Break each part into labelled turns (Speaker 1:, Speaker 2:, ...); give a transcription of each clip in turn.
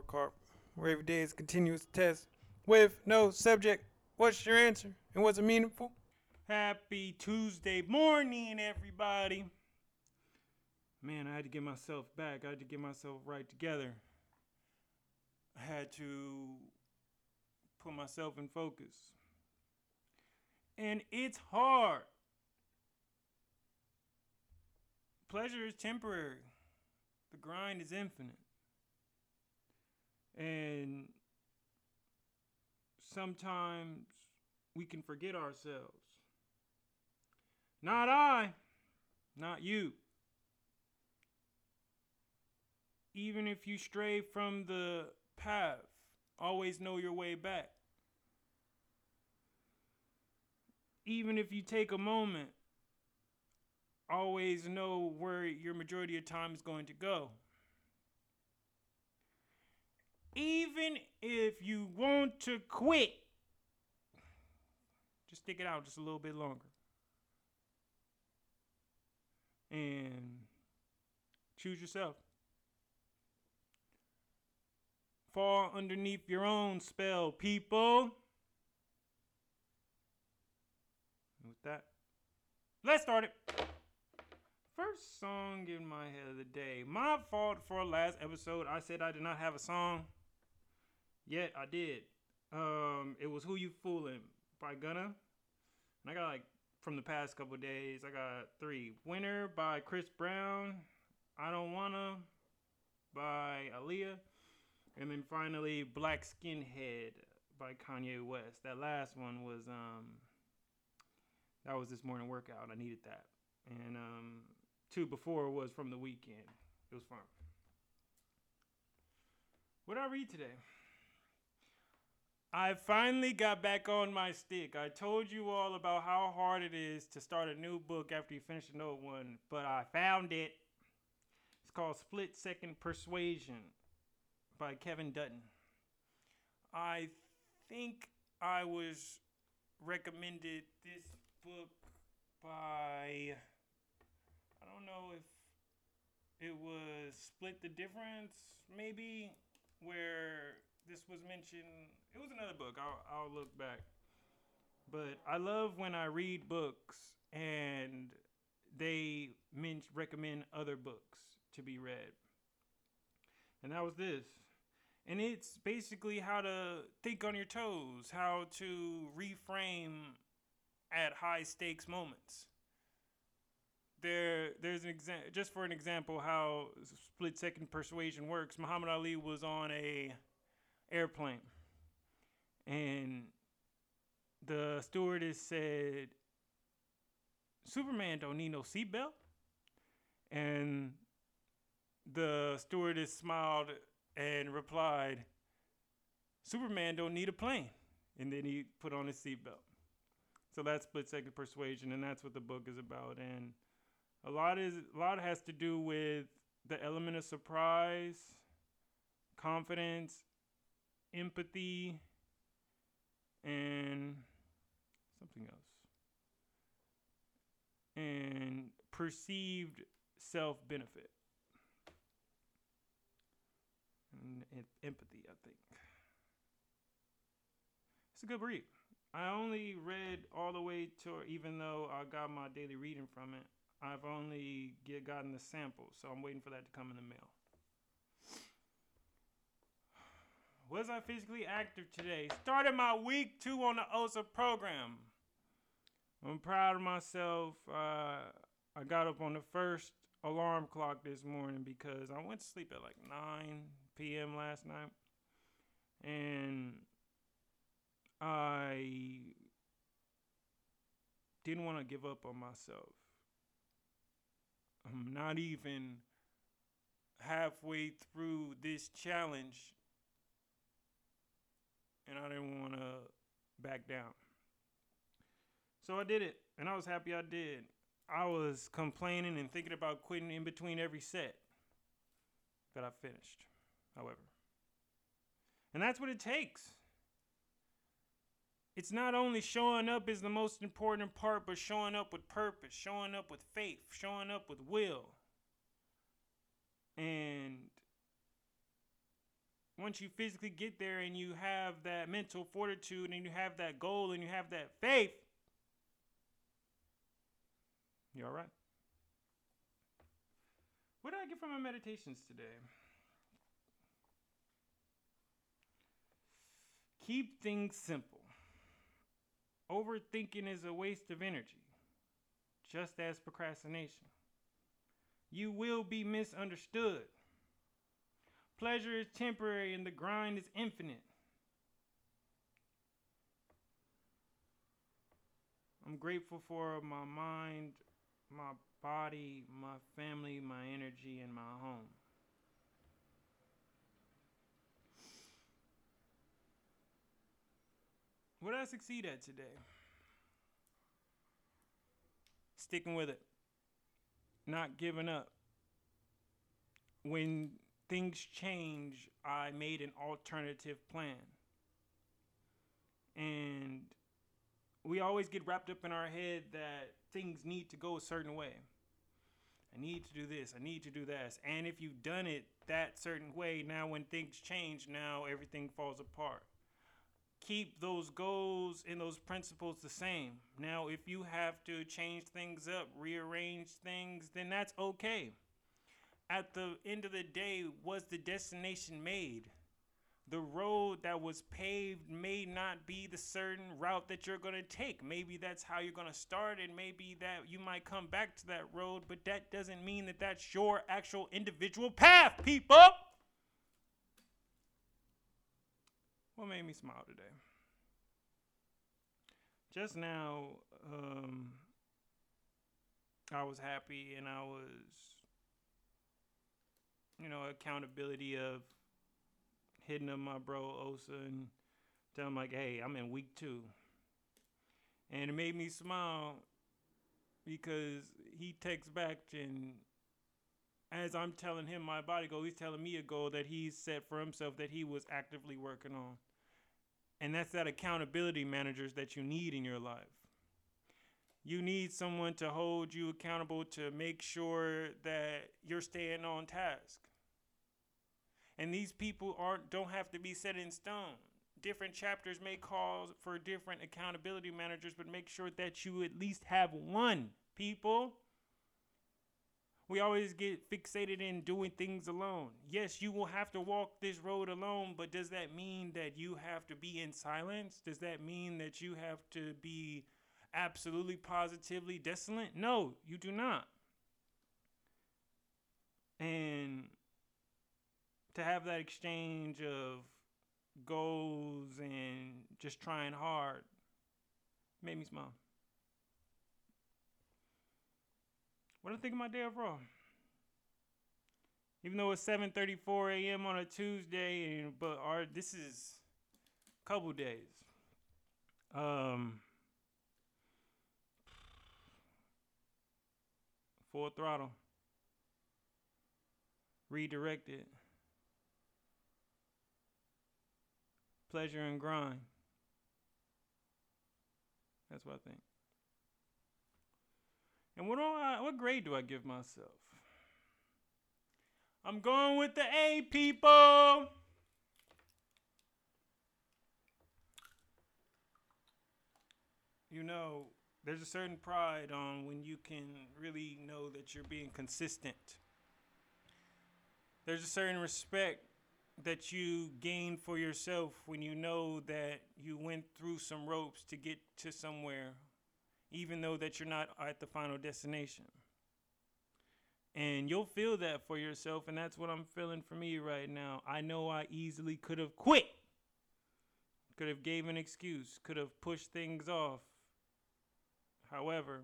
Speaker 1: scorecard, where every day is continuous test with no subject. What's your answer? And was it meaningful? Happy Tuesday morning, everybody. Man, I had to get myself back. I had to get myself right together. I had to put myself in focus. And it's hard. Pleasure is temporary. The grind is infinite. And sometimes we can forget ourselves. Not I, not you. Even if you stray from the path, always know your way back. Even if you take a moment, always know where your majority of time is going to go. Even if you want to quit, just stick it out just a little bit longer. And choose yourself. Fall underneath your own spell, people. with that, let's start it. First song in my head of the day. My fault for last episode. I said I did not have a song. Yet I did. Um, it was Who You Fooling by Gunna. And I got like from the past couple days, I got three. Winner by Chris Brown. I Don't Wanna by Aaliyah. And then finally Black Skinhead by Kanye West. That last one was um that was this morning workout. I needed that. And um two before was from the weekend. It was fun. What did I read today? I finally got back on my stick. I told you all about how hard it is to start a new book after you finish an old one, but I found it. It's called Split Second Persuasion by Kevin Dutton. I think I was recommended this book by I don't know if it was Split the Difference, maybe, where this was mentioned. It was another book. I'll, I'll look back. But I love when I read books and they men- recommend other books to be read. And that was this. And it's basically how to think on your toes, how to reframe at high stakes moments. There, there's an example, just for an example, how split second persuasion works. Muhammad Ali was on a airplane. And the stewardess said, Superman don't need no seatbelt. And the stewardess smiled and replied, Superman don't need a plane. And then he put on his seatbelt. So that's split second persuasion, and that's what the book is about. And a lot is a lot has to do with the element of surprise, confidence, empathy, and something else. And perceived self benefit. And, empathy, I think. It's a good read. I only read all the way to, even though I got my daily reading from it, I've only get, gotten the sample, so I'm waiting for that to come in the mail. Was I physically active today? Started my week two on the OSA program. I'm proud of myself. Uh, I got up on the first alarm clock this morning because I went to sleep at like 9 p.m. last night. And I didn't want to give up on myself. I'm not even halfway through this challenge and I didn't want to back down. So I did it, and I was happy I did. I was complaining and thinking about quitting in between every set that I finished, however. And that's what it takes. It's not only showing up is the most important part, but showing up with purpose, showing up with faith, showing up with will. And once you physically get there and you have that mental fortitude and you have that goal and you have that faith, you all right? What did I get from my meditations today? Keep things simple. Overthinking is a waste of energy, just as procrastination. You will be misunderstood. Pleasure is temporary and the grind is infinite. I'm grateful for my mind, my body, my family, my energy, and my home. What did I succeed at today? Sticking with it, not giving up. When things change, I made an alternative plan. And we always get wrapped up in our head that things need to go a certain way. I need to do this, I need to do that. And if you've done it that certain way, now when things change, now everything falls apart. Keep those goals and those principles the same. Now, if you have to change things up, rearrange things, then that's okay. At the end of the day, was the destination made? the road that was paved may not be the certain route that you're going to take. Maybe that's how you're going to start, and maybe that you might come back to that road, but that doesn't mean that that's your actual individual path, people. What made me smile today? Just now, um, I was happy and I was, you know, accountability of hitting up my bro Osa and tell him like, hey, I'm in week two. And it made me smile because he texts back and as I'm telling him my body goal, he's telling me a goal that he's set for himself that he was actively working on. And that's that accountability managers that you need in your life. You need someone to hold you accountable to make sure that you're staying on task. And these people aren't don't have to be set in stone. Different chapters may call for different accountability managers, but make sure that you at least have one, people. We always get fixated in doing things alone. Yes, you will have to walk this road alone, but does that mean that you have to be in silence? Does that mean that you have to be absolutely positively desolate? No, you do not. And to have that exchange of goals and just trying hard made me smile. What do I think of my day overall? Even though it's 7:34 a.m. on a Tuesday, and, but our this is a couple days. Um, full throttle. Redirected. Pleasure and grind. That's what I think. And what do I what grade do I give myself? I'm going with the A people. You know, there's a certain pride on when you can really know that you're being consistent. There's a certain respect that you gain for yourself when you know that you went through some ropes to get to somewhere, even though that you're not at the final destination. And you'll feel that for yourself, and that's what I'm feeling for me right now. I know I easily could have quit, could have gave an excuse, could have pushed things off. However,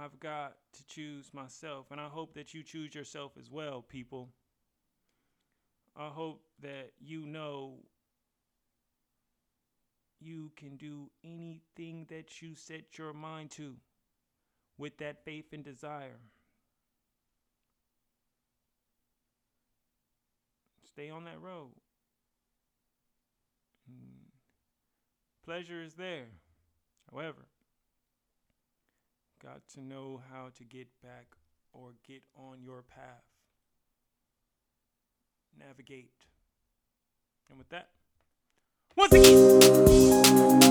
Speaker 1: I've got to choose myself. And I hope that you choose yourself as well, people. I hope that you know you can do anything that you set your mind to with that faith and desire. Stay on that road. Hmm. Pleasure is there. However, to know how to get back or get on your path. navigate. And with that, once again.